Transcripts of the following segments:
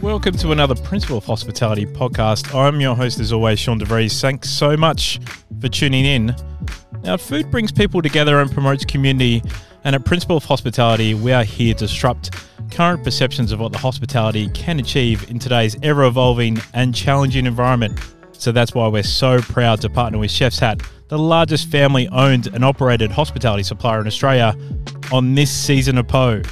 Welcome to another Principle of Hospitality podcast. I'm your host, as always, Sean DeVries. Thanks so much for tuning in. Now, food brings people together and promotes community, and at Principle of Hospitality, we are here to disrupt current perceptions of what the hospitality can achieve in today's ever evolving and challenging environment. So that's why we're so proud to partner with Chef's Hat, the largest family owned and operated hospitality supplier in Australia, on this season of Poe.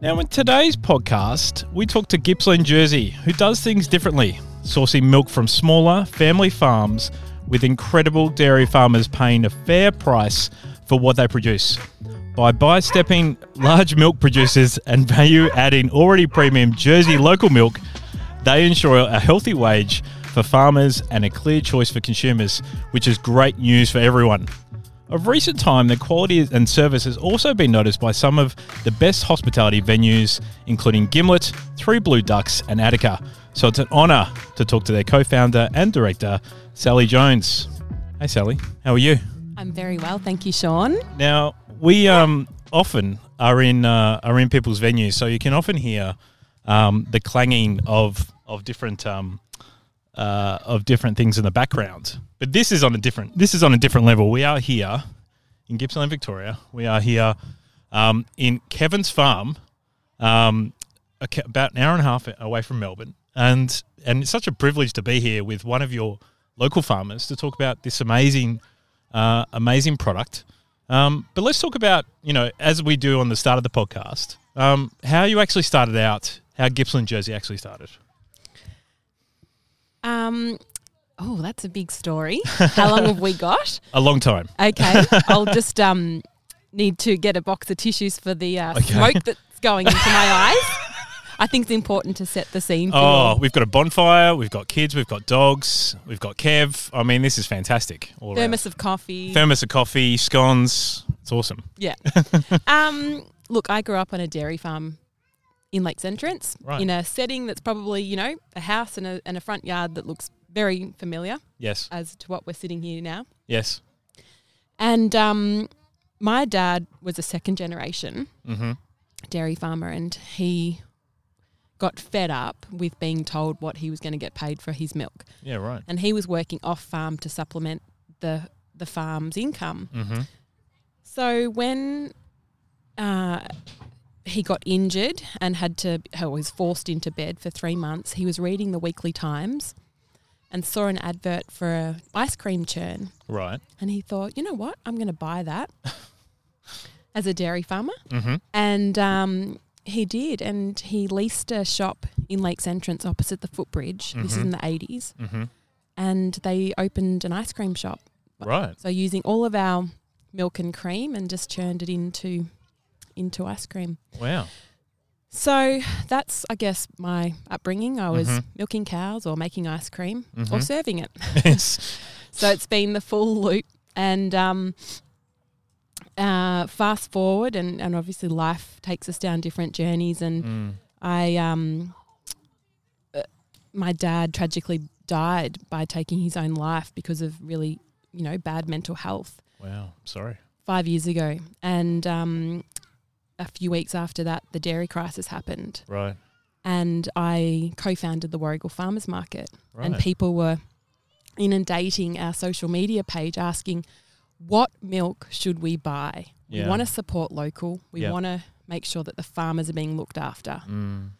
Now, in today's podcast, we talk to Gippsland Jersey, who does things differently, sourcing milk from smaller family farms with incredible dairy farmers paying a fair price for what they produce. By by-stepping large milk producers and value adding already premium Jersey local milk, they ensure a healthy wage for farmers and a clear choice for consumers, which is great news for everyone. Of recent time, the quality and service has also been noticed by some of the best hospitality venues, including Gimlet, Three Blue Ducks, and Attica. So it's an honour to talk to their co founder and director, Sallie Jones. Hey, Sallie, how are you? I'm very well, thank you, Sean. Now, we um, often are in, uh, are in people's venues, so you can often hear um, the clanging of, of different. Um, uh, of different things in the background. But this is on a different this is on a different level. We are here in Gippsland, Victoria. We are here um, in Kevin's farm, um, about an hour and a half away from Melbourne, and and it's such a privilege to be here with one of your local farmers to talk about this amazing uh, amazing product. Um, but let's talk about you know as we do on the start of the podcast, um, how you actually started out, how Gippsland Jersey actually started. Um, oh, that's a big story. How long have we got? A long time. Okay, I'll just um need to get a box of tissues for the uh, okay. smoke that's going into my eyes. I think it's important to set the scene. oh, we've got a bonfire, we've got kids, we've got dogs, we've got Kev. I mean, this is fantastic. Thermos around. of coffee. Thermos of coffee, scones. It's awesome. Yeah. um, look, I grew up on a dairy farm in Lakes Entrance right. in a setting that's probably, you know, a house and a, and a front yard that looks very familiar. Yes. As to what we're sitting here now. Yes. And um, my dad was a second generation mm-hmm. dairy farmer and he got fed up with being told what he was going to get paid for his milk. Yeah, right. And he was working off farm to supplement the the farm's income. Mm-hmm. So when uh, he got injured and had to, was forced into bed for three months. He was reading the Weekly Times and saw an advert for a ice cream churn. Right. And he thought, you know what? I'm going to buy that as a dairy farmer. Mm-hmm. And um, he did. And he leased a shop in Lakes Entrance opposite the footbridge. Mm-hmm. This is in the 80s. Mm-hmm. And they opened an ice cream shop. Right. So using all of our milk and cream and just churned it into into ice cream. Wow. So that's, I guess, my upbringing. I was mm-hmm. milking cows or making ice cream mm-hmm. or serving it. Yes. so it's been the full loop. And um, uh, fast forward, and, and obviously life takes us down different journeys. And mm. I, um, uh, my dad tragically died by taking his own life because of really, you know, bad mental health. Wow. Sorry. Five years ago. And um, a few weeks after that, the dairy crisis happened. Right. And I co founded the Warragul Farmers Market. Right. And people were inundating our social media page asking, what milk should we buy? Yeah. We want to support local. We yep. want to make sure that the farmers are being looked after. Mm.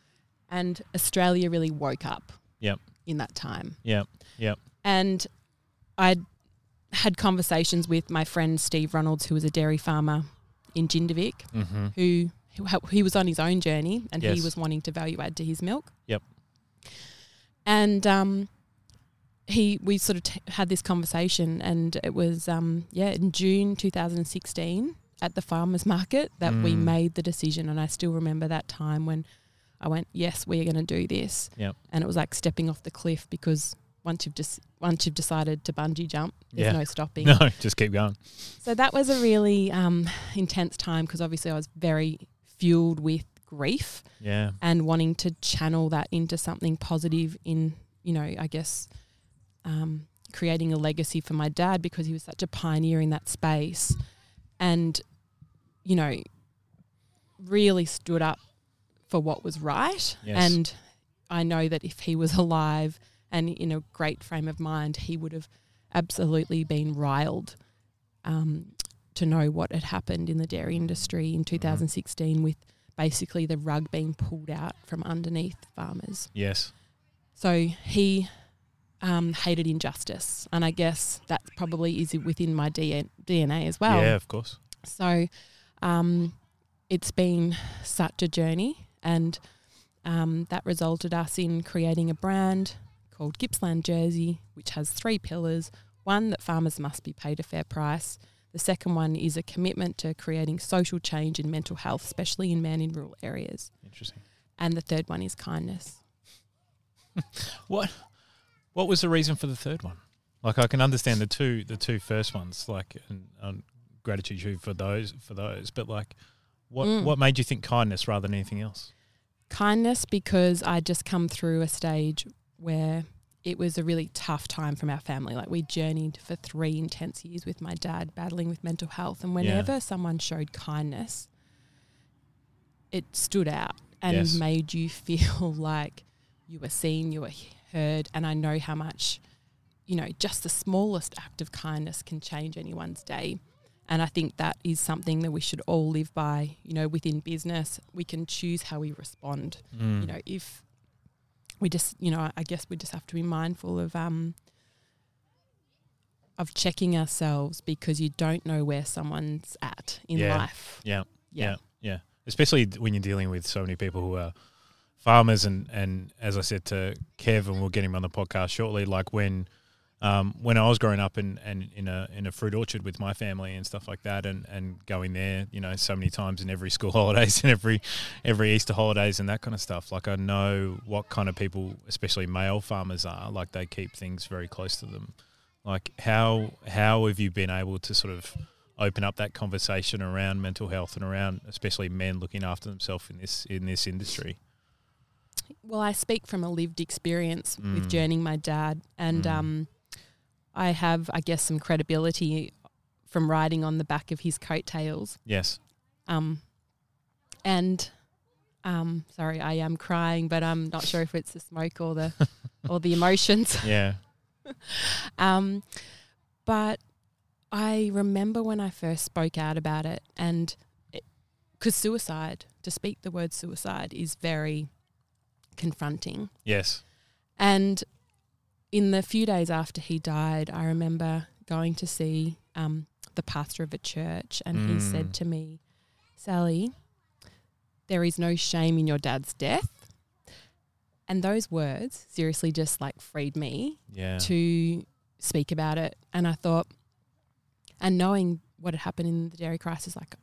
And Australia really woke up yep. in that time. Yep. Yep. And I had conversations with my friend Steve Ronalds, who was a dairy farmer in Jindivick mm-hmm. who, he was on his own journey and yes. he was wanting to value add to his milk. Yep. And um, he we sort of t- had this conversation and it was um, yeah in June 2016 at the farmers market that mm. we made the decision and I still remember that time when I went yes we are going to do this. Yep. And it was like stepping off the cliff because once you've just once you've decided to bungee jump, there's yeah. no stopping. No, just keep going. So that was a really um, intense time because obviously I was very fueled with grief. Yeah. And wanting to channel that into something positive in, you know, I guess, um, creating a legacy for my dad because he was such a pioneer in that space, and you know, really stood up for what was right. Yes. And I know that if he was alive and in a great frame of mind, he would have absolutely been riled um, to know what had happened in the dairy industry in 2016 with basically the rug being pulled out from underneath farmers. Yes. So he um, hated injustice, and I guess that probably is within my DNA as well. yeah, of course. So um, it's been such a journey, and um, that resulted us in creating a brand called Gippsland Jersey, which has three pillars. One, that farmers must be paid a fair price. The second one is a commitment to creating social change in mental health, especially in men in rural areas. Interesting. And the third one is kindness. What what was the reason for the third one? Like I can understand the two the two first ones, like and, and gratitude for those for those, but like what Mm. what made you think kindness rather than anything else? Kindness because I just come through a stage where it was a really tough time from our family. Like we journeyed for three intense years with my dad battling with mental health. And whenever someone showed kindness, it stood out and Yes. made you feel like you were seen, you were heard. And I know how much, you know, just the smallest act of kindness can change anyone's day. And I think that is something that we should all live by. You know, within business, we can choose how we respond. Mm. You know, if we just, you know, I guess we just have to be mindful of um of checking ourselves because you don't know where someone's at in Yeah. life. Yeah. Yeah. Yeah. Yeah. Especially when you're dealing with so many people who are farmers and, and as I said to Kev and we'll get him on the podcast shortly, like when um, when I was growing up and, and in a in a fruit orchard with my family and stuff like that and, and going there, you know, so many times in every school holidays and every every Easter holidays and that kind of stuff. Like I know what kind of people, especially male farmers are, like they keep things very close to them. Like how how have you been able to sort of open up that conversation around mental health and around especially men looking after themselves in this in this industry. Well, I speak from a lived experience Mm. with journeying my dad, and Mm. um, I have, I guess, some credibility from riding on the back of his coattails. Yes. Um, and um, sorry, I am crying, but I'm not sure if it's the smoke or the or the emotions. Yeah. Um, but I remember when I first spoke out about it, and because suicide, to speak the word suicide, is very confronting. Yes. And in the few days after he died, I remember going to see um, the pastor of a church, and he Mm. said to me, Sallie, there is no shame in your dad's death. And those words seriously just like freed me Yeah. to speak about it. And I thought, and knowing what had happened in the dairy crisis, like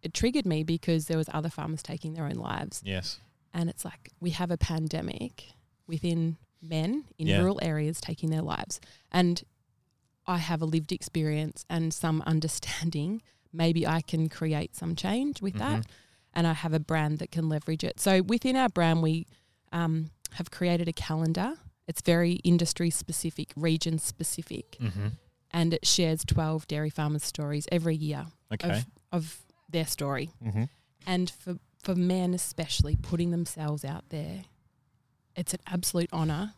it triggered me because there was other farmers taking their own lives. yes. And it's like we have a pandemic within men in Yeah. rural areas taking their lives. And I have a lived experience and some understanding. Maybe I can create some change with that. Mhm. And I have a brand that can leverage it. So within our brand, we um, have created a calendar. It's very industry specific, region specific, Mm-hmm. and it shares 12 dairy farmers' stories every year Okay. of, of their story. mm-hmm. And for, for men, especially putting themselves out there, it's an absolute honour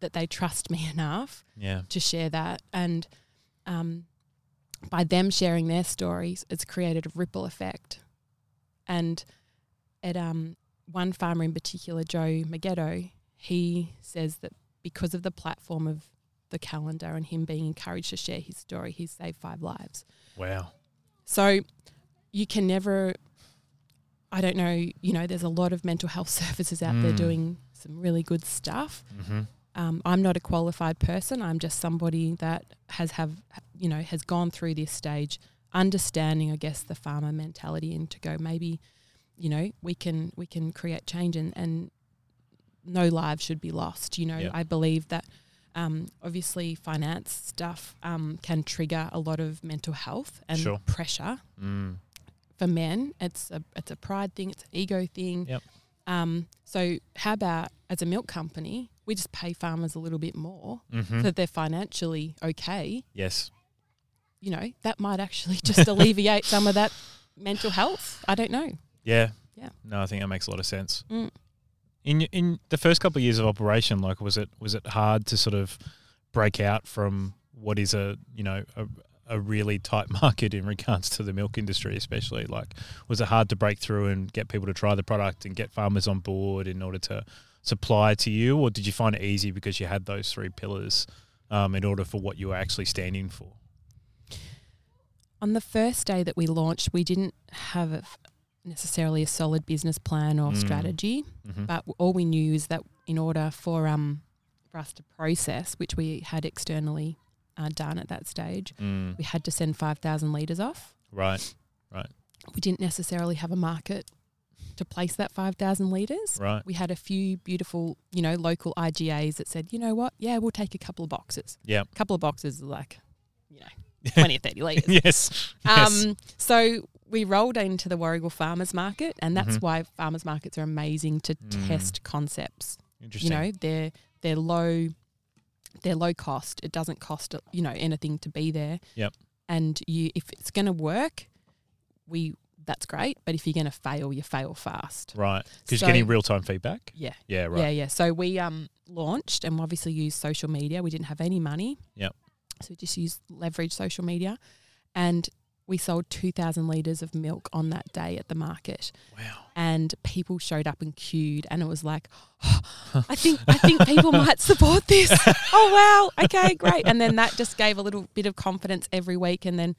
that they trust me enough Yeah. to share that. And um, by them sharing their stories, it's created a ripple effect. And at um, one farmer in particular, Joe Maggetto, he says that because of the platform of the calendar and him being encouraged to share his story, he's saved five lives. Wow. So you can never, I don't know, you know, there's a lot of mental health services out there Mm. doing some really good stuff. Mm-hmm. Um, I'm not a qualified person. I'm just somebody that has have you know has gone through this stage, understanding I guess the farmer mentality, and to go maybe, you know, we can we can create change and and no lives should be lost. You know, Yeah. I believe that. Um, obviously, finance stuff um, can trigger a lot of mental health and Sure. pressure Mm. for men. It's a it's a pride thing. It's an ego thing. Yep. Um, so how about as a milk company, we just pay farmers a little bit more Mm-hmm. so that they're financially okay. yes. You know, that might actually just alleviate some of that mental health. I don't know. Yeah. Yeah. No, I think that makes a lot of sense. Mm. In in the first couple of years of operation, like was it was it hard to sort of break out from what is a you know a, a really tight market in regards to the milk industry, especially like was it hard to break through and get people to try the product and get farmers on board in order to supply to you, or did you find it easy because you had those three pillars um, in order for what you were actually standing for? On the first day that we launched, we didn't have a, necessarily a solid business plan or Mm. strategy, Mm-hmm. but all we knew is that in order for um for us to process, which we had externally uh, done at that stage, Mm, we had to send five thousand liters off. right, right. We didn't necessarily have a market to place that five thousand liters. right, We had a few beautiful, you know, local IGAs that said, you know what, yeah, we'll take a couple of boxes. yeah, A couple of boxes like, you know, twenty or thirty liters. yes, yes. Um, so we rolled into the Warragul Farmers Market, and that's Mhm. why farmers markets are amazing to Mm. test concepts. Interesting. You know, they're they're low, they're low cost. It doesn't cost you know anything to be there. Yep. And you, if it's going to work, we that's great. But if you're going to fail, you fail fast. Right. Because So- you're getting real time feedback. Yeah. Yeah, Right. Yeah, yeah. So we um launched and obviously used social media. We didn't have any money. Yep. So we just used leverage social media, and we sold two thousand liters of milk on that day at the market. Wow. And people showed up and queued, and it was like, "Oh, I think I think people might support this. Oh wow, okay, great. And then that just gave a little bit of confidence every week, and then.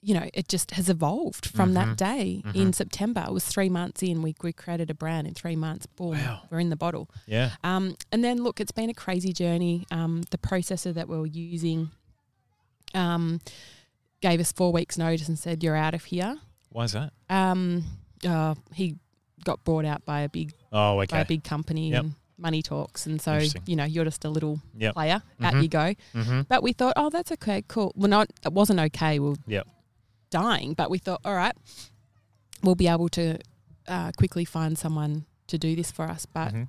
You know, it just has evolved from Mhm. that day in Mhm. September. It was three months in. We, we created a brand in three months. Boom, Wow. we're in the bottle. Yeah. Um, and then look, it's been a crazy journey. Um, the processor that we're using um, gave us four weeks' notice and said, "You're out of here." Why is that? Um, uh, he got bought out by a big Oh, by okay. a big company Yep. and money talks, and so you know you're just a little Yep. player. Mhm. Out you go. Mm-hmm. But we thought, oh, that's okay, cool. Well, not it wasn't okay. We are Yep. dying, but we thought, all right, we'll be able to uh, quickly find someone to do this for us. But Mm-hmm.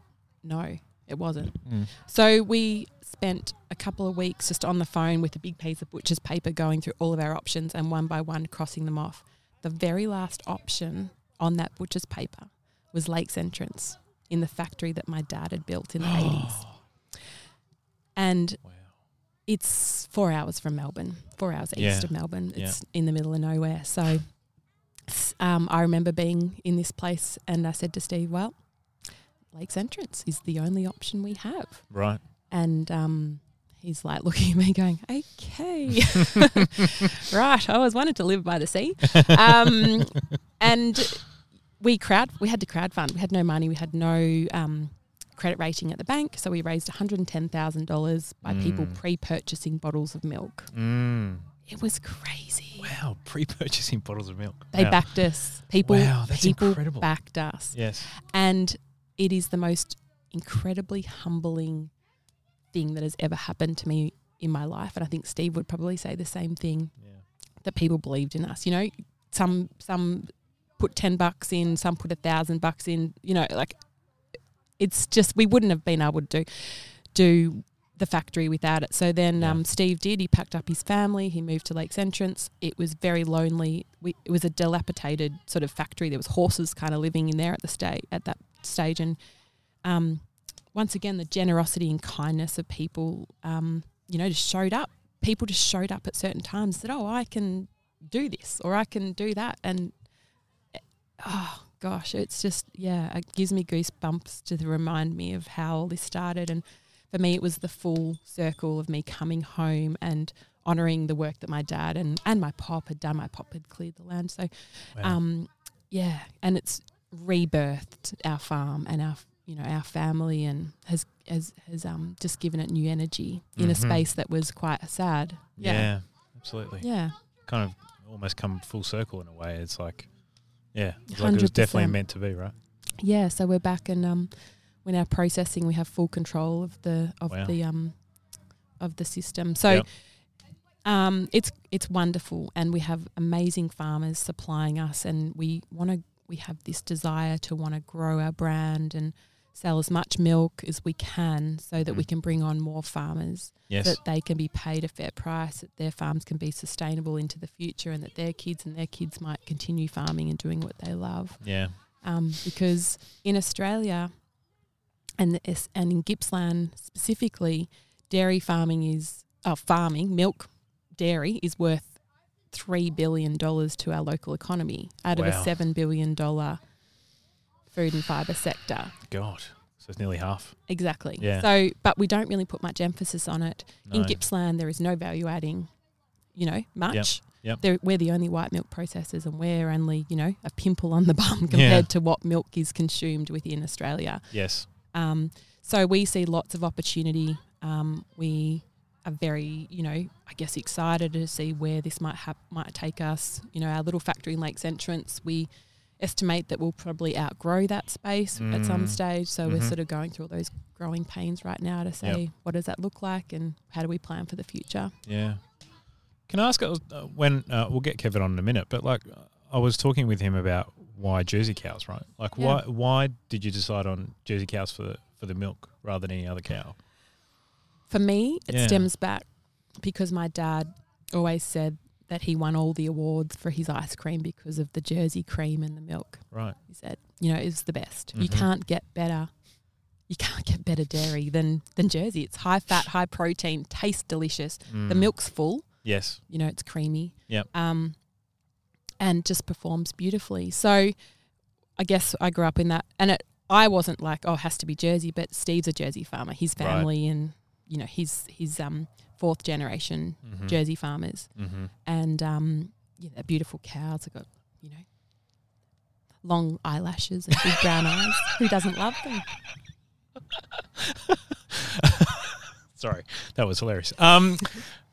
no, it wasn't. Mm. So we spent a couple of weeks just on the phone with a big piece of butcher's paper going through all of our options and one by one crossing them off. The very last option on that butcher's paper was Lakes Entrance in the factory that my dad had built in the 80s. And Wow. it's four hours from Melbourne, four hours Yeah. east of Melbourne. Yeah. It's in the middle of nowhere. So um, I remember being in this place and I said to Steve, well, Lakes Entrance is the only option we have. Right. And um, he's like looking at me going, okay, right. I always wanted to live by the sea. Um, and we crowd, we had to crowdfund. We had no money. We had no um, credit rating at the bank. So we raised $110,000 by people Mm. pre-purchasing bottles of milk. Mm. It was crazy. Wow. Pre-purchasing bottles of milk. They wow. backed us. People, Wow, that's people incredible. backed us. Yes. And it is the most incredibly humbling thing that has ever happened to me in my life. And I think Steve would probably say the same thing Yeah. that people believed in us. You know, some some put ten bucks in, some put a thousand bucks in. You know, like it's just we wouldn't have been able to do do the factory without it. So then Yeah. um, Steve did. He packed up his family. He moved to Lakes Entrance. It was very lonely. We, it was a dilapidated sort of factory. There was horses kind of living in there at the state at that stage. And um, once again, the generosity and kindness of people, um, you know, just showed up. People just showed up at certain times. Said, "Oh, I can do this, or I can do that," and eh, oh gosh, it's just yeah, it gives me goosebumps to remind me of how all this started. And for me, it was the full circle of me coming home and honouring the work that my dad and, and my pop had done. My pop had cleared the land, so Wow. um, yeah, and it's rebirthed our farm and our you know our family and has has has um just given it new energy in a Mhm. space that was quite sad. yeah. Yeah, Absolutely. yeah, Kind of almost come full circle in a way. It's like, yeah, it's like it was definitely meant to be, right? yeah. So we're back and um, when our processing, we have full control of the of Wow. the um of the system. So. Yep. Um, it's it's wonderful, and we have amazing farmers supplying us, and we want to we have this desire to want to grow our brand and sell as much milk as we can so that we Mm. can bring on more farmers, Yes. that they can be paid a fair price, that their farms can be sustainable into the future, and that their kids and their kids might continue farming and doing what they love. yeah. Um, because in Australia and the, and in Gippsland specifically, dairy farming is uh, farming milk dairy is worth three billion dollars to our local economy out of a seven billion dollar food and fibre sector. God. So it's nearly half. Exactly. Yeah. So, but we don't really put much emphasis on it. In Gippsland, there is no value adding, you know, much. yep. They're, we're the only white milk processors, and we're only, you know, a pimple on the bum compared to what milk is consumed within Australia. Yes. Um, so we see lots of opportunity. Um, we are very, you know, I guess excited to see where this might hap- might take us. You know, our little factory in Lakes Entrance, we estimate that we'll probably outgrow that space at some Mm. stage. So we're Mhm. sort of going through all those growing pains right now to say what does that look like and how do we plan for the future. Yeah. Can I ask uh, when uh, we'll get Kevin on in a minute, but like I was talking with him about why Jersey cows, right? Like Yeah. why why did you decide on Jersey cows for for the milk rather than any other cow? For me, it Yeah. stems back because my dad always said that he won all the awards for his ice cream because of the Jersey cream and the milk. Right. He said, you know, it's the best. You Mhm. can't get better. You can't get better dairy than than Jersey. It's high fat, high protein, tastes delicious. The Mm. milk's full. Yes. You know, it's creamy. Yep. Um, and just performs beautifully. So, I guess I grew up in that, and it. I wasn't like, oh, it has to be Jersey, but Steve's a Jersey farmer. His Right. family and you know, his his um fourth generation Mm-hmm. Jersey farmers, Mm-hmm. and um, yeah, they're beautiful cows. They've got you know long eyelashes and big brown eyes. Who doesn't love them? Sorry, that was hilarious. Um,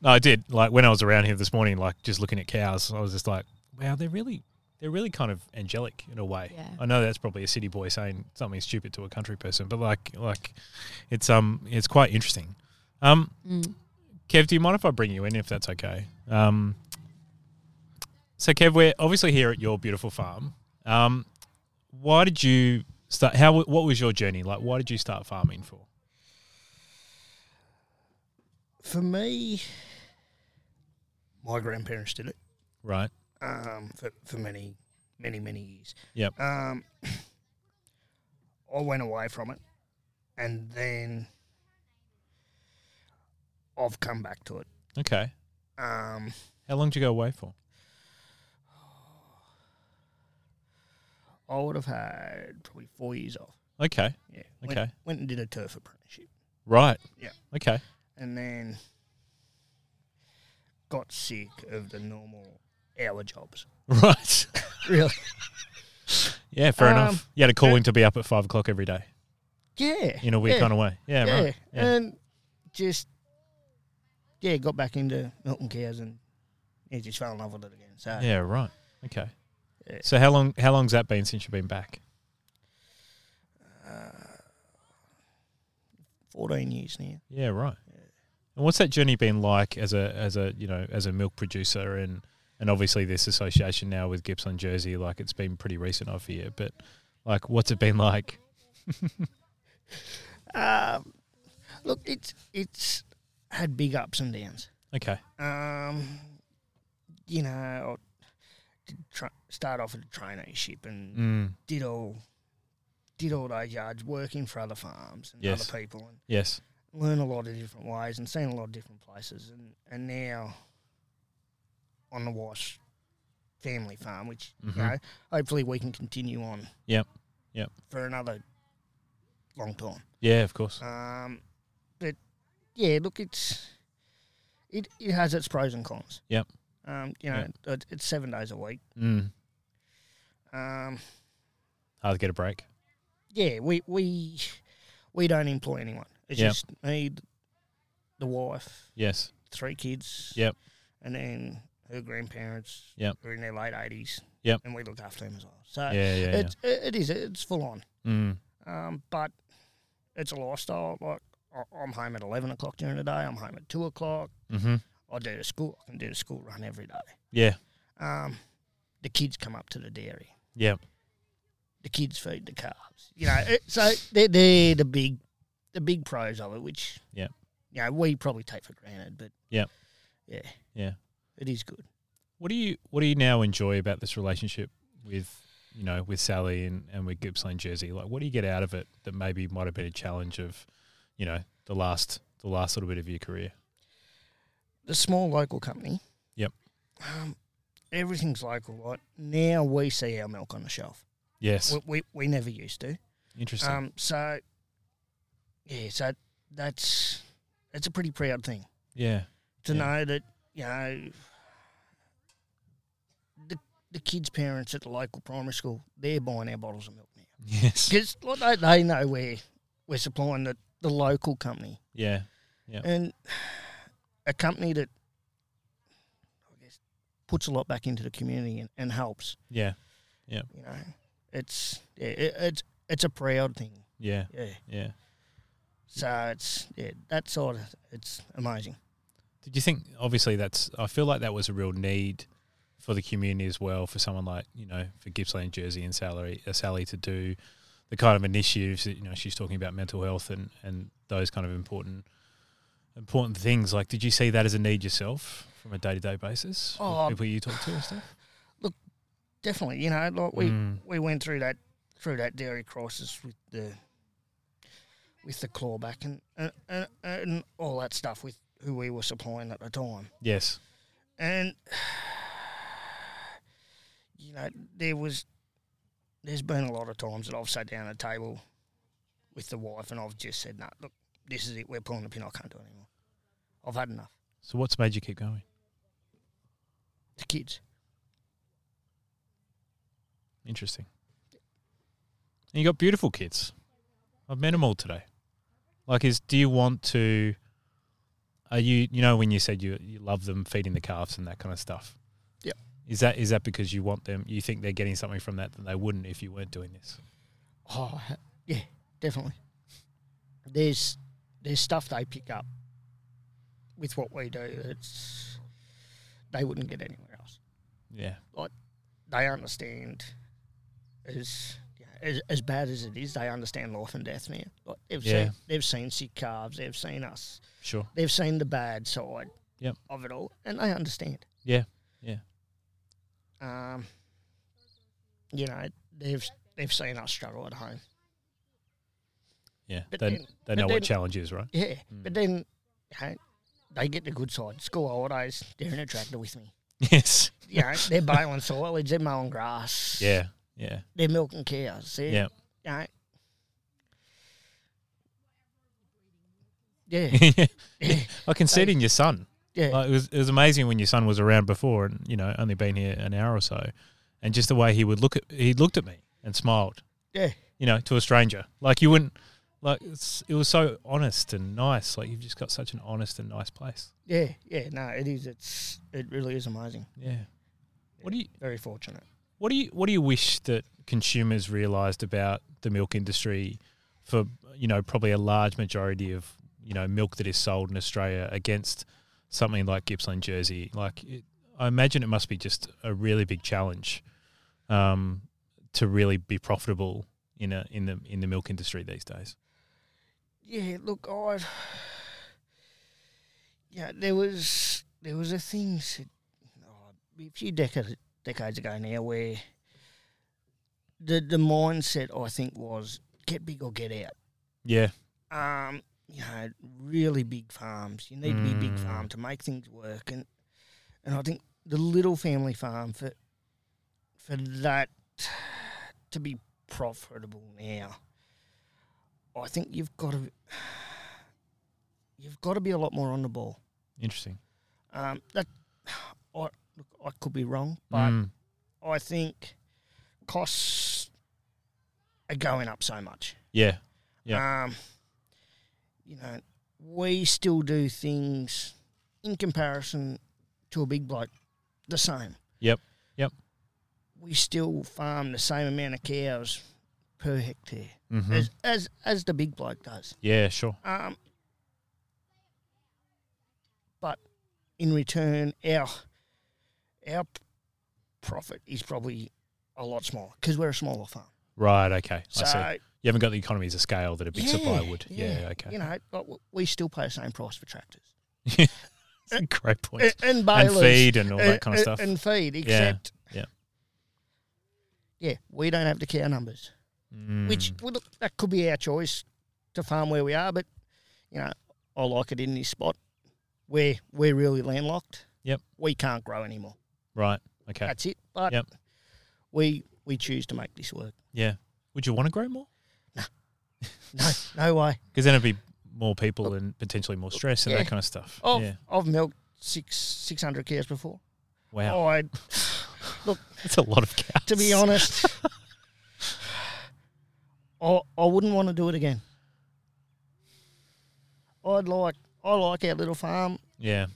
no, I did like when I was around here this morning, like just looking at cows. I was just like, wow, they're really, they're really kind of angelic in a way. Yeah. I know that's probably a city boy saying something stupid to a country person, but like, like, it's um, it's quite interesting. Um, Mm. Kev, do you mind if I bring you in if that's okay? Um, so Kev, we're obviously here at your beautiful farm. Um, why did you start? How? What was your journey like? Why did you start farming for? For me, my grandparents did it Right. um, for, for many, many, many years. Yep. Um, I went away from it, and then I've come back to it. Okay. Um, How long did you go away for? I would have had probably four years off. Okay. Yeah. Went, Okay. Went and did a turf apprenticeship, Right. Yeah. Okay. and then got sick of the normal hour jobs. Right. Really? Yeah, fair Um, enough. You had a calling to be up at five o'clock every day Yeah. in a weird yeah. kind of way. Yeah, yeah. right. Yeah. And just yeah, got back into milking cows and yeah, just fell in love with it again. So yeah, right. Okay. Yeah. So how long how long's that been since you've been back? uh, fourteen years now. Yeah, right. And what's that journey been like as a as a you know as a milk producer and and obviously this association now with Gippsland Jersey, like it's been pretty recent I fear, but like what's it been like? Um, look, it's it's had big ups and downs. Okay. Um, you know, I did tra- start off at a traineeship and Mm. did all did all those yards working for other farms and Yes. other people and Yes. learn a lot of different ways and seen a lot of different places and, and now on the Wash family farm, which Mhm. you know, hopefully we can continue on. Yep. Yep. For another long time. Yeah, of course. Um, yeah, look, it's it it has its pros and cons. Yep. Um, you know, it, it's seven days a week. Mm. Um, Hard to get a break. yeah, we we we don't employ anyone. It's Yep. just me, the wife, Yes. three kids. Yep. And then her grandparents. Yep. Who are in their late eighties. Yep. And we look after them as well. So Yeah, yeah, yeah. it's it, it is it's full on. Mm. Um, but it's a lifestyle. Like I'm home at eleven o'clock during the day. I'm home at two o'clock. Mm-hmm. I do the school. I can do the school run every day. Yeah. Um, the kids come up to the dairy. Yeah. the kids feed the calves. You know, it, so they're, they're the big the big pros of it, which yeah, you know we probably take for granted, but Yep. yeah, Yeah. it is good. What do you What do you now enjoy about this relationship with you know with Sallie and, and with Gippsland Jersey? Like, what do you get out of it that maybe might have been a challenge of, you know, the last the last little bit of your career? The small local company. Yep. Um, everything's local, right? Now we see our milk on the shelf. Yes, We we, we never used to. interesting. Um, so yeah, so that's it's a pretty proud thing. yeah, to Yeah. know that you know the the kids' parents at the local primary school they're buying our bottles of milk now yes, because like, they, they know we're we're supplying the, the local company yeah, Yeah. and a company that I guess puts a lot back into the community and, and helps yeah, Yeah. you know it's yeah, it, it's it's a proud thing yeah, yeah yeah. so it's yeah that side of it's amazing Did you think? Obviously, that's. I feel like that was a real need for the community as well. For someone like you know, for Gippsland Jersey and Sallie, uh, Sallie to do the kind of initiatives that you know she's talking about mental health and and those kind of important important things. Like, did you see that as a need yourself from a day to day basis? Oh, people you talk to and stuff. Look, definitely you know like we Mm, we went through that through that dairy crisis with the with the clawback and and, and and all that stuff with who we were supplying at the time. yes. And you know, there was there's been a lot of times that I've sat down at a table with the wife and I've just said, No, look, this is it, we're pulling the pin, I can't do it anymore. I've had enough. So what's made you keep going? The kids. Interesting. And you got beautiful kids. I've met them all today. Like, is do you want to? Are you you know when you said you you love them feeding the calves and that kind of stuff? Is that is that because you want them? You think they're getting something from that that they wouldn't if you weren't doing this? Oh, yeah, definitely. There's there's stuff they pick up with what we do. It's they wouldn't get anywhere else. Yeah. Like they understand as as, as bad as it is. They understand life and death now. Like they've Yeah. seen they've seen sick calves. They've seen us. Sure. They've seen the bad side Yep. of it all, and they understand. Yeah. Yeah. Um, you know, they've they've seen us struggle at home. Yeah. But they then- they but know then- what challenge is, right? Yeah, Mm. but then you know, they get the good side. School holidays, they're in a tractor with me. Yes. You know, they're baling silage, they're mowing grass. Yeah. Yeah. They're milking cows. They're, Yeah. You know, yeah, yeah, I can see it in your son. Yeah. Like, it was it was amazing when your son was around before and you know only been here an hour or so, and just the way he would look at he looked at me and smiled. Yeah. You know, to a stranger, like you wouldn't like it's, it was so honest and nice. Like you've just got such an honest and nice place. yeah, yeah. No, it is. It's it really is amazing. Yeah. What do you Very fortunate. what do you what do you wish that consumers realised about the milk industry for you know probably a large majority of you know milk that is sold in Australia against something like Gippsland Jersey? Like it, I imagine it must be just a really big challenge um, to really be profitable in a in the in the milk industry these days. Yeah, look, I. Yeah, there was there was a thing said, oh, a few decades decades ago now where the the mindset I think was get big or get out. Yeah, Um, you know, really big farms. You need to be a big Mm. farm to make things work, and and I think the little family farm for for that to be profitable now, I think you've got to you've got to be a lot more on the ball. interesting. Um, that I look, I could be wrong, but Mm, I think costs are going up so much. yeah, Um, you know, we still do things in comparison to a big bloke the same. Yep, yep. We still farm the same amount of cows per hectare hmm as, as as the big bloke does. yeah, sure. Um, but in return, our our profit is probably a lot smaller because we're a smaller farm. Right. Okay. So I see. You haven't got the economies of scale that a big yeah, supplier would. Yeah. okay. You know, like, we still pay the same price for tractors great point. and, and and feed and all that kind of stuff. and feed, except yeah. yeah, we don't have the cow numbers. Which Mm. well, look, that could be our choice to farm where we are, but you know, I like it in this spot where we're really landlocked. Yep. We can't grow anymore. right. Okay. That's it. But Yep. we we choose to make this work. Yeah. Would you want to grow more? No, no way. Because then it'd be more people and potentially more stress and Yeah. that kind of stuff. I've, Yeah. I've milked six six hundred cows before. Wow. I, That's a lot of cows. to be honest, I I wouldn't want to do it again. I'd like I like our little farm. Yeah.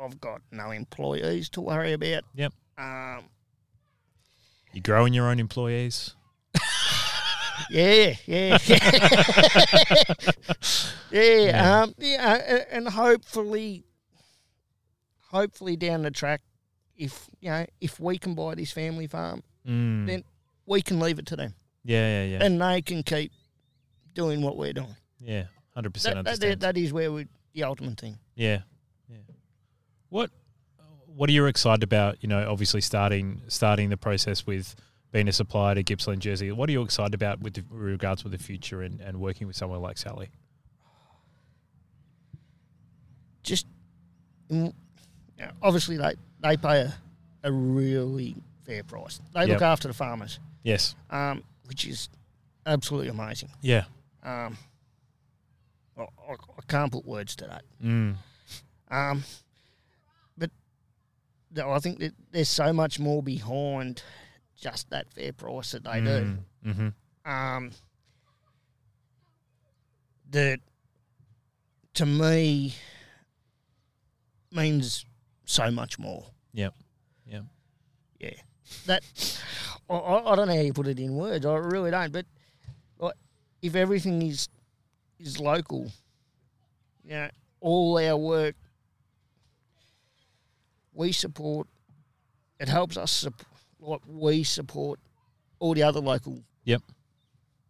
I've got no employees to worry about. Yep. Um, You're growing your own employees. Yeah, yeah, yeah. Yeah. Um, yeah, and hopefully, hopefully down the track, if you know, if we can buy this family farm, Mm. Then- we can leave it to them, yeah, yeah, yeah. and they can keep doing what we're doing. yeah. 100% That, that, that is where we the ultimate thing. Yeah, yeah. What What are you excited about? You know, obviously starting starting the process with being a supplier to Gippsland Jersey. What are you excited about with, the, with regards with the future and, and working with someone like Sallie? Just mm, you know, obviously they they pay a, a really fair price. They Yep. look after the farmers, Yes. um, which is absolutely amazing. Yeah. Um, I, I, I can't put words to that. Mm. Um, but I think that there's so much more behind just that fair price that they do. Mm-hmm. Um, that to me means so much more. Yep. Yep. Yeah, that I, I I don't know how you put it in words. I really don't. But like, if everything is is local, you know, all our work we support. It helps us support. Like we support all the other local. Yep.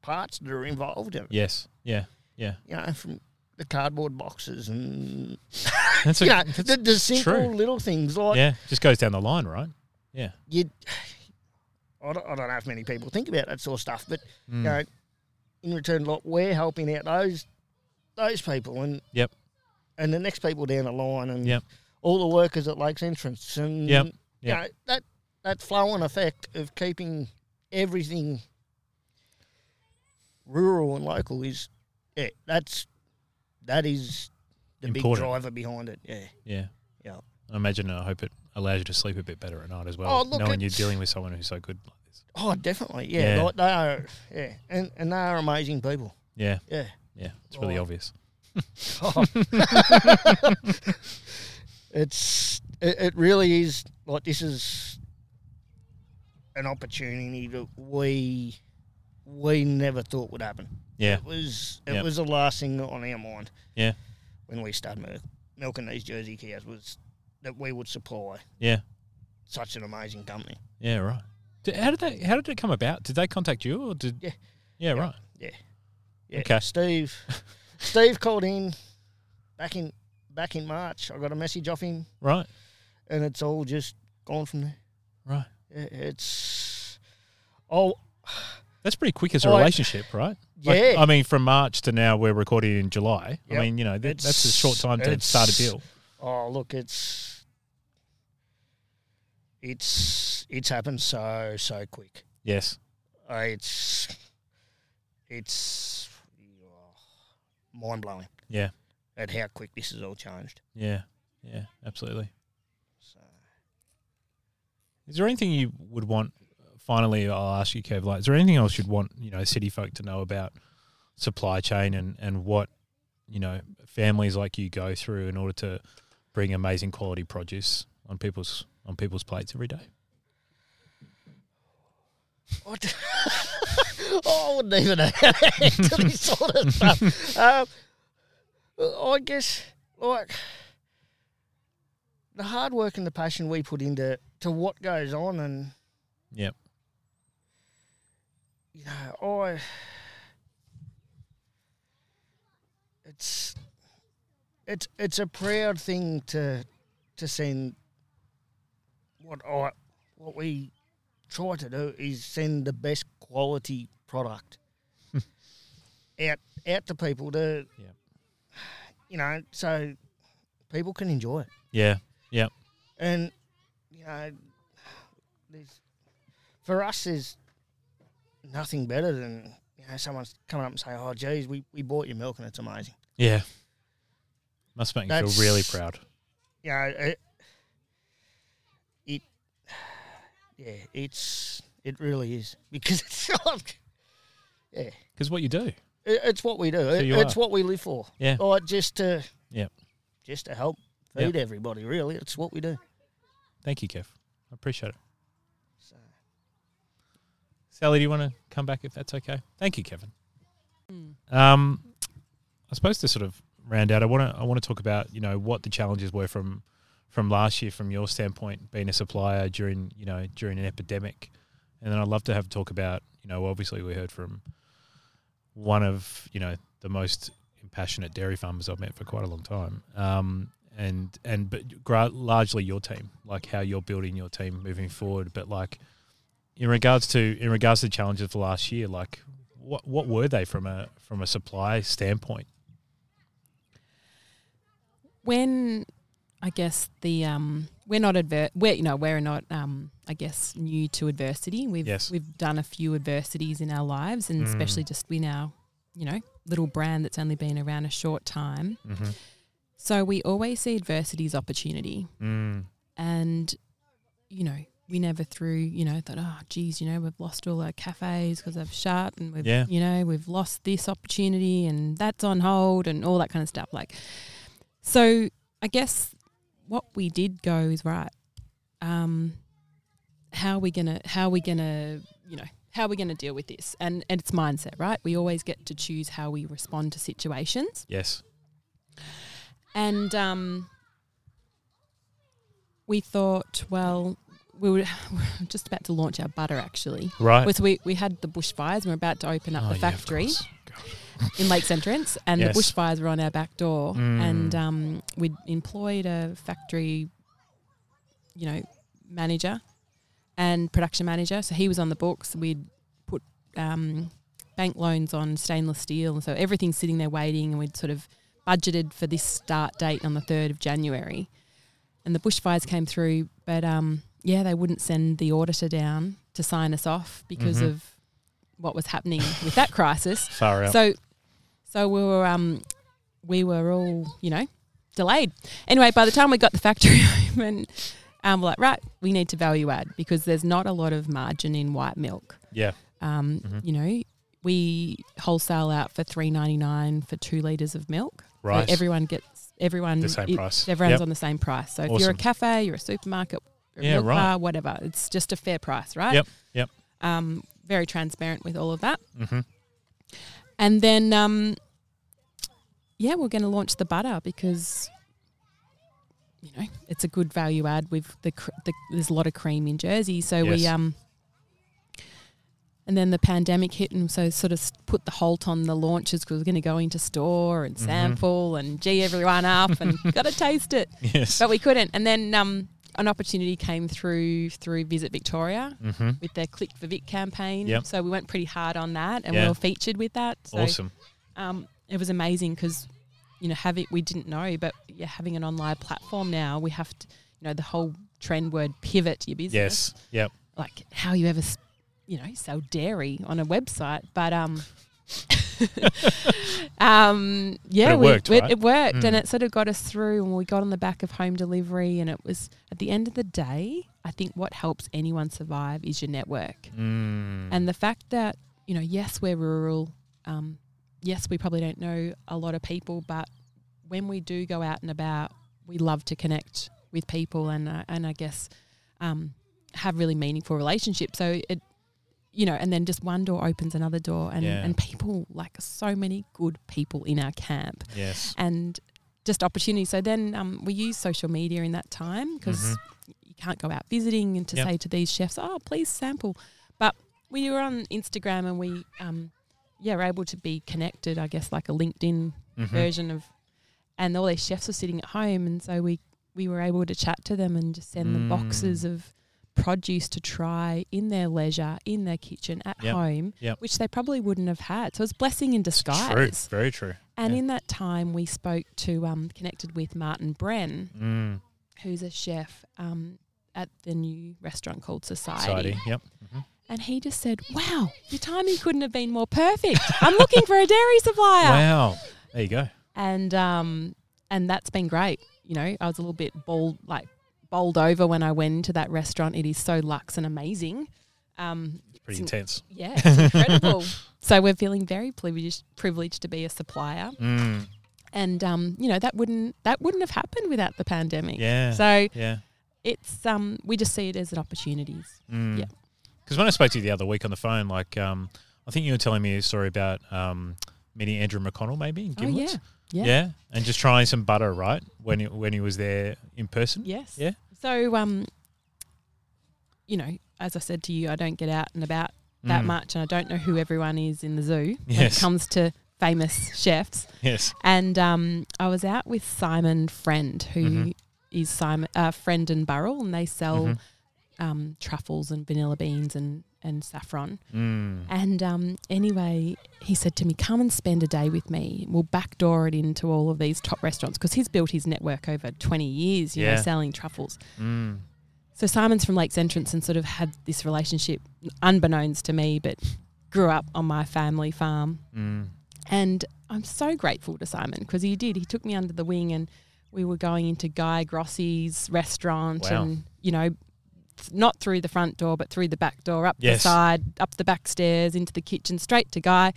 Parts that are involved. in it. Yes. Yeah. Yeah. You know, from the cardboard boxes and That's a, you know, that's- the, the simple true. little things like yeah. Just goes down the line, right? Yeah. you. I don't, I don't know if many people think about that sort of stuff, but Mm. you know, in return, like we're helping out those those people and Yep. and the next people down the line and Yep. all the workers at Lakes Entrance and Yep. you know, that that flow and effect of keeping everything rural and local is yeah that's that is the big driver behind it yeah Yeah. Yeah. I imagine. I hope it allows you to sleep a bit better at night as well, Oh, look, knowing you're dealing with someone who's so good like this. oh definitely yeah, Yeah. Like they are yeah and and they are amazing people Yeah. yeah Yeah. It's really Oh. obvious. Oh. it's it, it really is like this is an opportunity that we we never thought would happen. Yeah. It was it Yep. was the last thing on our mind. Yeah. When we started milk, milking these Jersey cows was that we would supply Yeah. such an amazing company. Yeah. Right. Did, how did they? How did it come about? Did they contact you or did? Yeah. Yeah. Yeah. Right. Yeah, Okay. Steve Steve called in back in back in March. I got a message off him Right. and it's all just gone from there. Right. It's oh That's pretty quick as a I- relationship, right? Like, yeah. I mean, from March to now, we're recording in July. I mean, you know, th- that's a short time to start a deal. Oh, look, it's it's it's happened so so quick. Yes. Uh, it's it's mind blowing Yeah. at how quick this has all changed. Yeah. Yeah. Absolutely. Is there anything you would want? Finally, I'll ask you, Kev. Like, is there anything else you'd want you know city folk to know about supply chain and and what you know families like you go through in order to bring amazing quality produce on people's on people's plates every day i wouldn't even know how to answer this sort of stuff. Um, I guess like the hard work and the passion we put into to what goes on and Yep. you know, I it's it's it's a proud thing to to send what I what we try to do is send the best quality product out out to people to Yeah. you know so people can enjoy it Yeah. Yeah. and you know there's for us there's nothing better than you know someone's coming up and saying, oh geez we, we bought your milk and it's amazing Yeah. Must make you feel really That's- proud. you know it, it yeah it's it really is because it's like, yeah Because what you do. it, it's what we do It- it's are. what we live for Yeah. like just to Yep. just to help Yep. feed everybody really it's what we do Thank you, Kev. I appreciate it. so Sallie, do you want to come back if that's okay? Thank you, Kevin. Mm. Um, I suppose to sort of round out, I want to I want to talk about you know what the challenges were from from last year from your standpoint, being a supplier during you know during an epidemic, and then I'd love to have a talk about you know obviously we heard from one of you know the most passionate dairy farmers I've met for quite a long time, um, and and but gra- largely your team, like how you're building your team moving forward, but like in regards to in regards to the challenges for last year, like what what were they from a from a supply standpoint? when I guess the um, we're not adver- we're you know we're not um, I guess new to adversity. We've Yes. we've done a few adversities in our lives, and Mm. especially just in our you know little brand that's only been around a short time. Mm-hmm. So we always see adversity as opportunity, Mm. and you know we never threw you know thought oh geez you know we've lost all our cafes because they've shut and we've Yeah. you know we've lost this opportunity and that's on hold and all that kind of stuff like so i guess what we did go is right um how are we gonna how are we gonna you know how are we gonna deal with this and and it's mindset right we always get to choose how we respond to situations Yes. And um, we thought, well, we were, just about to launch our butter actually. Right. Was we, we had the bushfires and we're about to open up Oh, the factory course. in Lakes Entrance, and Yes. the bushfires were on our back door, Mm. and um, we'd employed a factory, you know, manager and production manager. So he was on the books. We'd put um, bank loans on stainless steel, and so everything's sitting there waiting, and we'd sort of budgeted for this start date on the third of January, and the bushfires came through, but um, yeah, they wouldn't send the auditor down to sign us off because Mhm. of what was happening with that crisis. Out. So, so we were um, we were all you know delayed. Anyway, by the time we got the factory open, um, we're like, right, we need to value add because there's not a lot of margin in white milk. yeah. Um, Mhm. You know, we wholesale out for three ninety nine for two liters of milk. So Right. everyone gets everyone the same it- price. Everyone's Yep. on the same price. So if you're a cafe, you're a supermarket, you're a Yeah, right. bar, whatever, it's just a fair price, right? Yep, yep. Um, very transparent with all of that. Mm-hmm. And then, um, yeah, we're going to launch the butter because, you know, it's a good value add. We've the, the there's a lot of cream in Jersey, so we um. And then the pandemic hit, and so sort of put the halt on the launches because we're going to go into store and Mhm. sample and gee everyone up and got to taste it, Yes. but we couldn't. And then um, an opportunity came through through Visit Victoria mm-hmm. with their Click for Vic campaign. Yep. So we went pretty hard on that, and Yeah. we were featured with that. So Awesome. um, it was amazing because you know having we didn't know, but yeah, having an online platform now, we have to you know the whole trend word pivot your business. Yes. Yep. Like how you ever you know sell dairy on a website, but um. um, yeah, it we- worked, we- right? it worked, Mm. and it sort of got us through. And we got on the back of home delivery, and it was at the end of the day, I think what helps anyone survive is your network. Mm. And the fact that, you know, yes, we're rural. Um, yes, we probably don't know a lot of people, but when we do go out and about, we love to connect with people and, uh, and I guess um, have really meaningful relationships. So it, you know, and then just one door opens another door, and, Yeah. and people, like so many good people in our camp, yes. and just opportunity. So then um, we use social media in that time because Mhm. you can't go out visiting and to Yep. say to these chefs, oh, please sample. But we were on Instagram and we um yeah were able to be connected. I guess like a LinkedIn Mhm. version of, and all these chefs were sitting at home, and so we we were able to chat to them and just send them boxes Mm. of produce to try in their leisure in their kitchen at Yep. home, Yep. which they probably wouldn't have had. So it's blessing in It's disguise. True. Very true. And Yeah. in that time, we spoke to um connected with Martin Benn, Mm. who's a chef um at the new restaurant called Society. Society. Yep. Mhm. And he just said, Wow, your timing couldn't have been more perfect. I'm looking for a dairy supplier. Wow. There you go. And um and that's been great. You know, I was a little bit bowled like bowled over when I went into that restaurant. It is so luxe and amazing. Um It's pretty It's- intense. yeah, it's incredible. so we're feeling very privileged privileged to be a supplier. Mm. And um, you know, that wouldn't that wouldn't have happened without the pandemic. Yeah. So yeah. it's um we just see it as an opportunities. Mm. Yeah. Because when I spoke to you the other week on the phone, like um, I think you were telling me a story about um, meeting Andrew McConnell maybe in Oh Gimlet. Yeah. Yeah. and just trying some butter, right? When he, when he was there in person. Yes. Yeah. So, um, you know, as I said to you, I don't get out and about that Mm. much, and I don't know who everyone is in the zoo when Yes. it comes to famous chefs. Yes. And um, I was out with Simon Friend, who is Mhm. Simon uh, Friend and Burrell, and they sell Mhm. um, truffles and vanilla beans and and saffron. Mm. And um, anyway, he said to me, "Come and spend a day with me. We'll backdoor it into all of these top restaurants because he's built his network over twenty years. You Yeah. know, selling truffles." Mm. So Simon's from Lakes Entrance and sort of had this relationship, unbeknownst to me, but grew up on my family farm. Mm. And I'm so grateful to Simon because he did. He took me under the wing and we were going into Guy Grossi's restaurant Wow. and, you know, not through the front door, but through the back door, up the side, up the back stairs, into the kitchen, straight to Guy,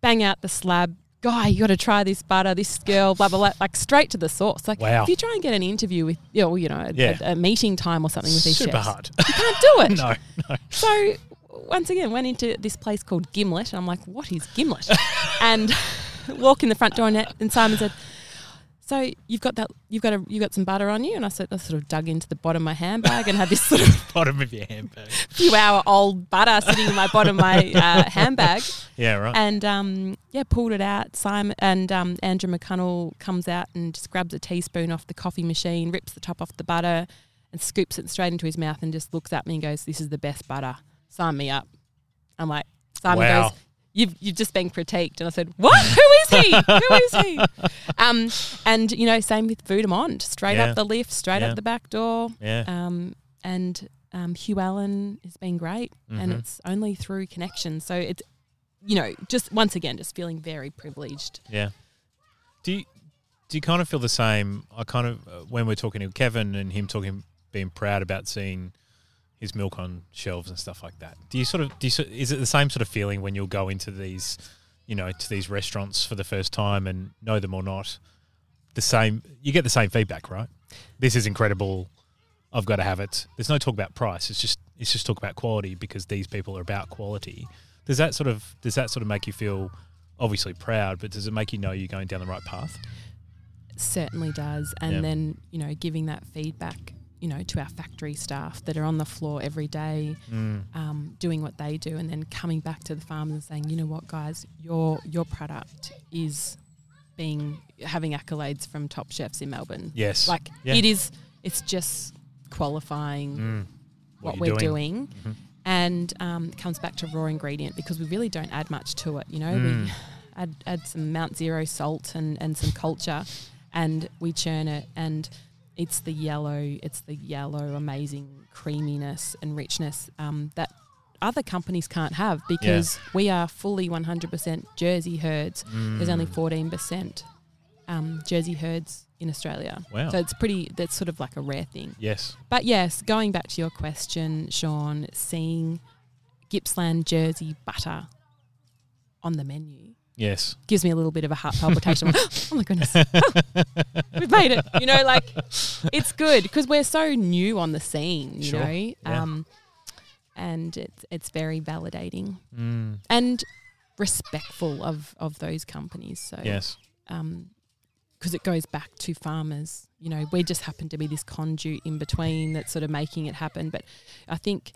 bang out the slab. Guy, you got to try this butter, this girl, blah, blah, blah, like straight to the source. Like, Wow. if you try and get an interview with, you know, you know a, Yeah. a, a meeting time or something with these Super chefs, hard. you can't do it. no. No. So once again, went into this place called Gimlet, and I'm like, "What is Gimlet?" and walk in the front door, and, and Simon said, "So you've got that? You've got a, you got some butter on you?" And I said, I sort of dug into the bottom of my handbag and had this sort of Bottom of your handbag. few hour old butter sitting in my bottom of my uh, handbag, Yeah. Right. and um, yeah, pulled it out. Simon and um, Andrew McConnell comes out and just grabs a teaspoon off the coffee machine, rips the top off the butter, and scoops it straight into his mouth, and just looks at me and goes, "This is the best butter. Sign me up." I'm like, Simon Wow. goes, "You've you've just been critiqued," and I said, "What? Who is he? Who is he?" Um, and you know, same with Vue de monde, straight Yeah. up the lift, straight Yeah. up the back door. yeah. Um, and um, Hugh Allen has been great, and Mhm. it's only through connection. So it's, you know, just once again, just feeling very privileged. Yeah. Do you do you kind of feel the same? I kind of uh, when we're talking to Kevin and him talking, being proud about seeing his milk on shelves and stuff like that. Do you sort of do you, is it the same sort of feeling when you'll go into these, you know, to these restaurants for the first time and know them or not? The same, you get the same feedback, right? This is incredible. I've got to have it. There's no talk about price. It's just it's just talk about quality because these people are about quality. Does that sort of does that sort of make you feel obviously proud, but does it make you know you're going down the right path? certainly does. And Yeah. then, you know, giving that feedback, you know, to our factory staff that are on the floor every day, um, doing what they do, and then coming back to the farmers and saying, you know what, guys, your your product is being having accolades from top chefs in Melbourne. Yes. Like Yeah. it is, it's just qualifying Mm. what, you're we're doing. Mhm. And um, it comes back to raw ingredient because we really don't add much to it. You know, Mm. we add, add some Mount Zero salt and, and some culture and we churn it and it's the yellow, it's the yellow amazing creaminess and richness um, that other companies can't have because we are fully 100% Jersey herds. There's only Mm. 14% um, Jersey herds in Australia. Wow. So it's pretty, that's sort of like a rare thing. yes. But yes, going back to your question, Sean, seeing Gippsland Jersey butter on the menu Yes. gives me a little bit of a heart palpitation. oh my goodness, we've made it. You know, like it's good because we're so new on the scene. You Sure, know, yeah. um, and it's it's very validating Mm. and respectful of of those companies. So Yes. um, because it goes back to farmers. You know, we just happen to be this conduit in between that's sort of making it happen. But I think,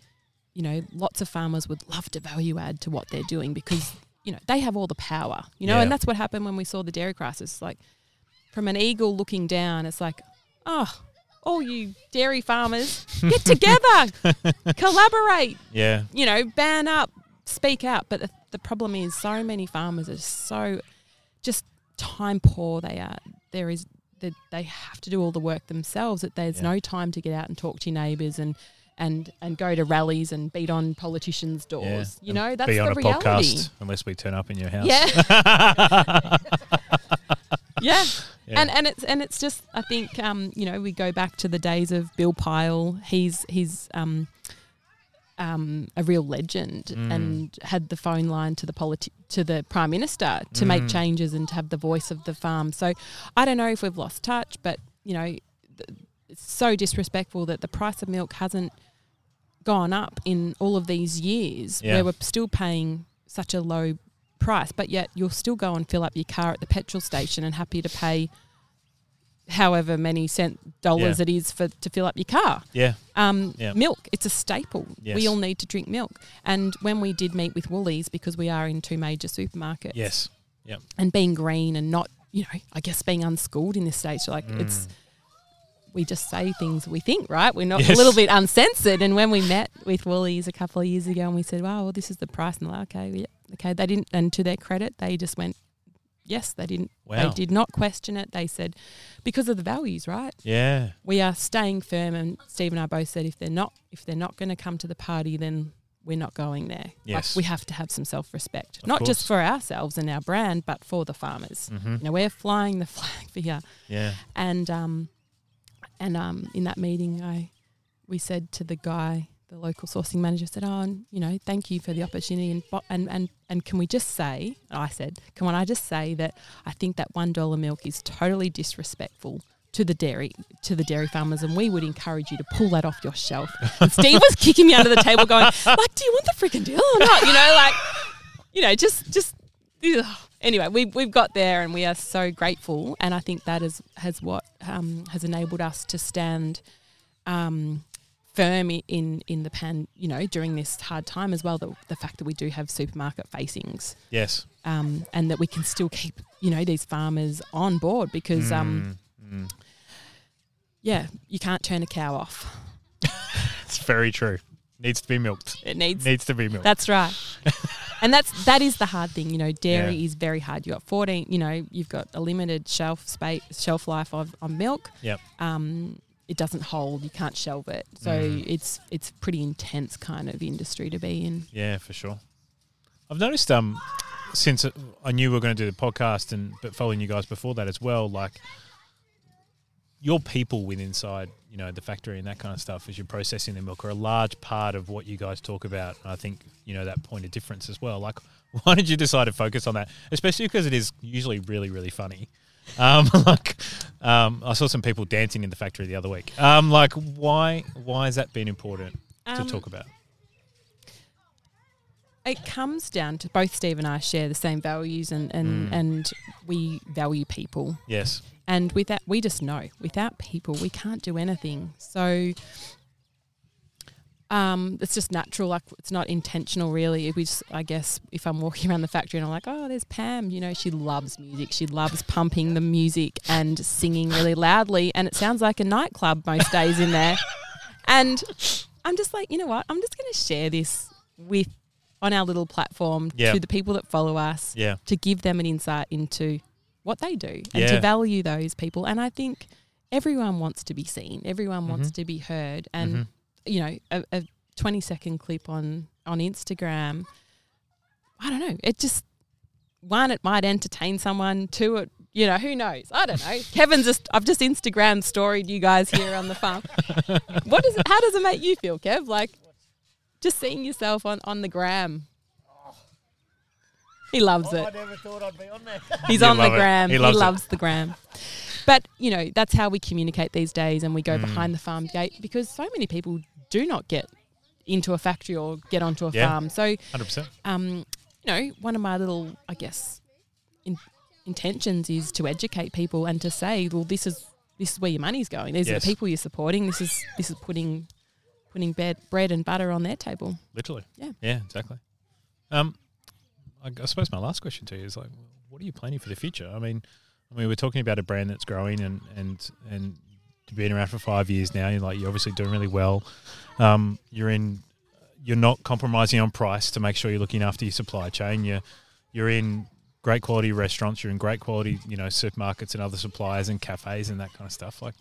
you know, lots of farmers would love to value add to what they're doing because you know they have all the power. You know, Yeah. and that's what happened when we saw the dairy crisis. Like from an eagle looking down, it's like, oh, all you dairy farmers, get together, collaborate, Yeah. you know, ban up, speak out. But the, the problem is, so many farmers are so just time poor. They are. There is that they have to do all the work themselves. That there's Yeah. no time to get out and talk to your neighbours and and and go to rallies and beat on politicians' doors. You And know, that's be on the a reality. podcast unless we turn up in your house. Yeah. Yeah. Yeah. And and it's and it's just I think um, you know we go back to the days of Bill Pyle. He's he's um, um, a real legend Mm. and had the phone line to the politi- to the prime minister to make Mm. changes and to have the voice of the farm. So I don't know if we've lost touch, but you know th- it's so disrespectful that the price of milk hasn't gone up in all of these years Yeah. where we're still paying such a low price, but yet you'll still go and fill up your car at the petrol station and happy to pay however many cent dollars Yeah. it is for to fill up your car. yeah. Um, Yeah. Milk, it's a staple. Yes. We all need to drink milk. And when we did meet with Woolies, because we are in two major supermarkets, Yes. Yeah. And being green and not, you know, I guess being unschooled in this stage, like it's Mm. We just say things we think, right? We're not Yes. a little bit uncensored. And when we met with Woolies a couple of years ago and we said, wow, well, this is the price. And they're like, okay, yeah, okay. They didn't, and to their credit, they just went, yes, they didn't, Wow. they did not question it. They said, because of the values, right? Yeah. We are staying firm. And Steve and I both said, if they're not, if they're not going to come to the party, then we're not going there. Yes. Like we have to have some self respect, not just for ourselves and our brand, but for the farmers. Mm-hmm. You know, we're flying the flag for here Yeah. and um, and um, in that meeting, I we said to the guy, the local sourcing manager, said, "Oh, and, you know, thank you for the opportunity, and and and and can we just say?" I said, "Can I just say that I think that one dollar milk is totally disrespectful." To the dairy, to the dairy farmers, and we would encourage you to pull that off your shelf. And Steve was kicking me under the table, going, "Like, do you want the freaking deal or not?" You know, like, you know, just, just. ugh. Anyway, we've we've got there, and we are so grateful. And I think that is has what um, has enabled us to stand um, firm in in the pan. You know, during this hard time as well. The, the fact that we do have supermarket facings, Yes. um, and that we can still keep you know these farmers on board because um, Mm, mm. yeah, you can't turn a cow off. It's very true. Needs to be milked. It needs Needs to be milked. That's right. and that's that is the hard thing, you know. Dairy Yeah. is very hard. You got fourteen, you know, you've got a limited shelf space, shelf life of on milk. Yep. Um, it doesn't hold. You can't shelve it. So Mm. it's it's pretty intense kind of industry to be in. Yeah, for sure. I've noticed um since I knew we were going to do the podcast and but following you guys before that as well, like your people with inside, you know, the factory and that kind of stuff as you're processing the milk are a large part of what you guys talk about. And I think, you know, that point of difference as well. Like why did you decide to focus on that? Especially because it is usually really, really funny. Um, like, um, I saw some people dancing in the factory the other week. Um, like, why, why has that been important to Um, talk about? It comes down to both Steve and I share the same values, and and Mm. and we value people. Yes. And with that, we just know without people, we can't do anything. So um, it's just natural. Like it's not intentional, really. We just, I guess, if I'm walking around the factory and I'm like, oh, there's Pam. You know, she loves music. She loves pumping the music and singing really loudly, and it sounds like a nightclub most days in there. And I'm just like, you know what? I'm just going to share this with on our little platform Yeah. to the people that follow us Yeah. to give them an insight into what they do and Yeah. to value those people. And I think everyone wants to be seen, everyone wants Mhm. to be heard. And, Mhm. you know, a, a 20 second clip on, on Instagram, I don't know, it just, one, it might entertain someone, two, it, you know, who knows? I don't know. Kevin's just, I've just Instagram storied you guys here on the farm. what does it, how does it make you feel, Kev? Like, just seeing yourself on, on the gram. He loves it. I never thought I'd be on there. He's on the love it. gram. He He loves loves, the gram. But you know that's how we communicate these days, and we go Mm. behind the farm gate because so many people do not get into a factory or get onto a Yeah. farm. So, 100%. um, you know, one of my little, I guess, in, intentions is to educate people and to say, well, this is this is where your money's going. These are the people you're supporting. This is this is putting putting bed, bread and butter on their table. Literally. Yeah. Yeah, exactly. Um, I, suppose my last question to you is like, what are you planning for the future? I mean, I mean, we're talking about a brand that's growing and and and been around for five years now. You're like, you're obviously doing really well. Um, you're in, you're not compromising on price to make sure you're looking after your supply chain. You're you're in great quality restaurants. You're in great quality, you know, supermarkets and other suppliers and cafes and that kind of stuff. Like,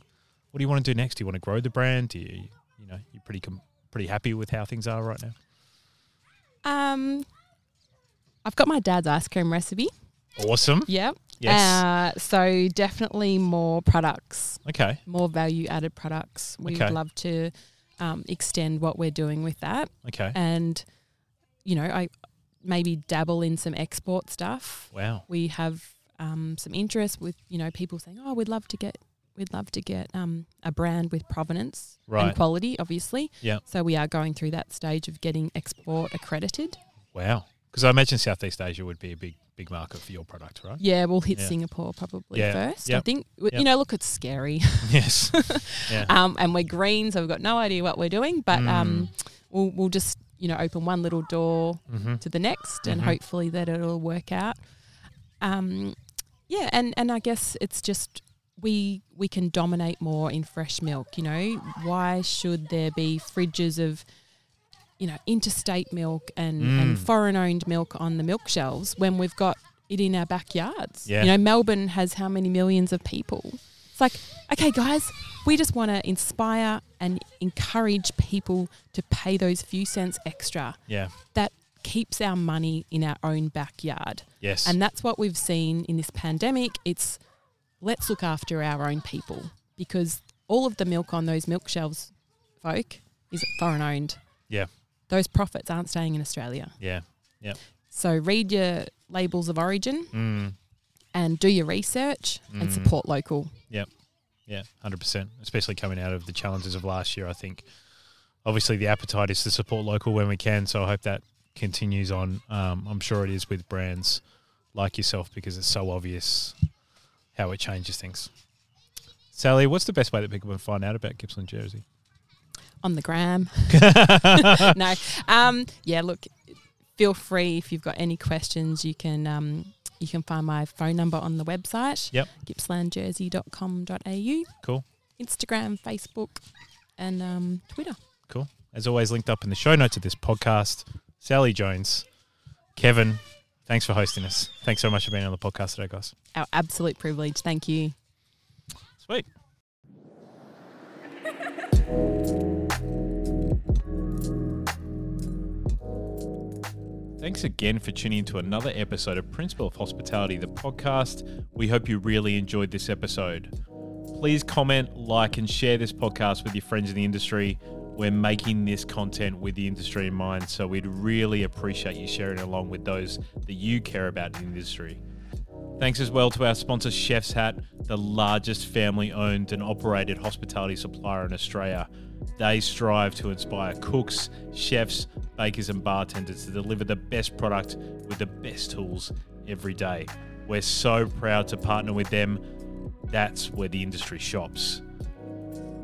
what do you want to do next? Do you want to grow the brand? Do you, you know, you're pretty com- pretty happy with how things are right now? Um, I've got my dad's ice cream recipe. Awesome. Yep. Yes. Uh, so definitely more products, okay. more value added products. We Okay. would love to um, extend what we're doing with that, Okay. and you know, I maybe dabble in some export stuff. Wow. We have um, some interest with you know people saying, "Oh, we'd love to get." We'd love to get um, a brand with provenance Right. and quality, obviously. Yeah. So we are going through that stage of getting export accredited. Wow. Because I imagine Southeast Asia would be a big big market for your product, right? Yeah, we'll hit Yeah. Singapore probably Yeah. first. I think Yep. you know, look, it's scary. yes. Yeah. um, and we're green, so we've got no idea what we're doing. But Mm. um, we'll we'll just you know open one little door mm-hmm. to the next, and Mhm. hopefully that it'll work out. Um, yeah, and and I guess it's just we we can dominate more in fresh milk. You know, why should there be fridges of you know interstate milk and, and Mm. foreign owned milk on the milk shelves when we've got it in our backyards? Yeah. You know, Melbourne has how many millions of people? It's like, okay, guys, we just want to inspire and encourage people to pay those few cents extra Yeah. that keeps our money in our own backyard. Yes. And that's what we've seen in this pandemic. It's let's look after our own people because all of the milk on those milk shelves, folk, is foreign owned. Yeah. Those profits aren't staying in Australia. yeah. Yeah. So read your labels of origin Mm. and do your research and Mm. support local. Yeah. Yeah. Hundred percent. Especially coming out of the challenges of last year, I think. Obviously, the appetite is to support local when we can. So I hope that continues on. Um, I'm sure it is with brands like yourself because it's so obvious how it changes things. Sallie, what's the best way that people can find out about Gippsland Jersey? On the gram. no, um, yeah. Look, feel free if you've got any questions. You can um, you can find my phone number on the website. Yep. Gippslandjersey.com.au. Cool. Instagram, Facebook, and um, Twitter. Cool. As always, linked up in the show notes of this podcast. Sallie Jones, Kevin, thanks for hosting us. Thanks so much for being on the podcast today, guys. Our absolute privilege. Thank you. Sweet. Thanks again for tuning into another episode of Principle of Hospitality, the podcast. We hope you really enjoyed this episode. Please comment, like, and share this podcast with your friends in the industry. We're making this content with the industry in mind, so we'd really appreciate you sharing it along with those that you care about in the industry. Thanks as well to our sponsor, Chef's Hat, the largest family owned and operated hospitality supplier in Australia. They strive to inspire cooks, chefs, bakers, and bartenders to deliver the best product with the best tools every day. We're so proud to partner with them. That's where the industry shops.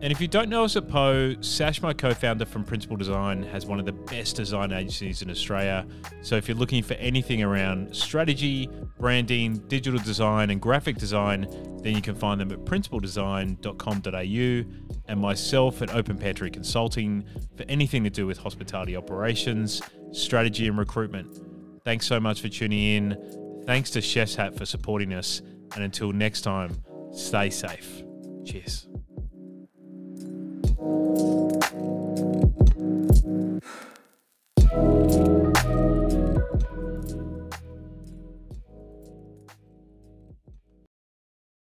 And if you don't know us at Poe, Sash, my co founder from Principal Design, has one of the best design agencies in Australia. So if you're looking for anything around strategy, branding, digital design, and graphic design, then you can find them at principaldesign.com.au and myself at Open Pantry Consulting for anything to do with hospitality operations, strategy, and recruitment. Thanks so much for tuning in. Thanks to Chef's Hat for supporting us. And until next time, stay safe. Cheers.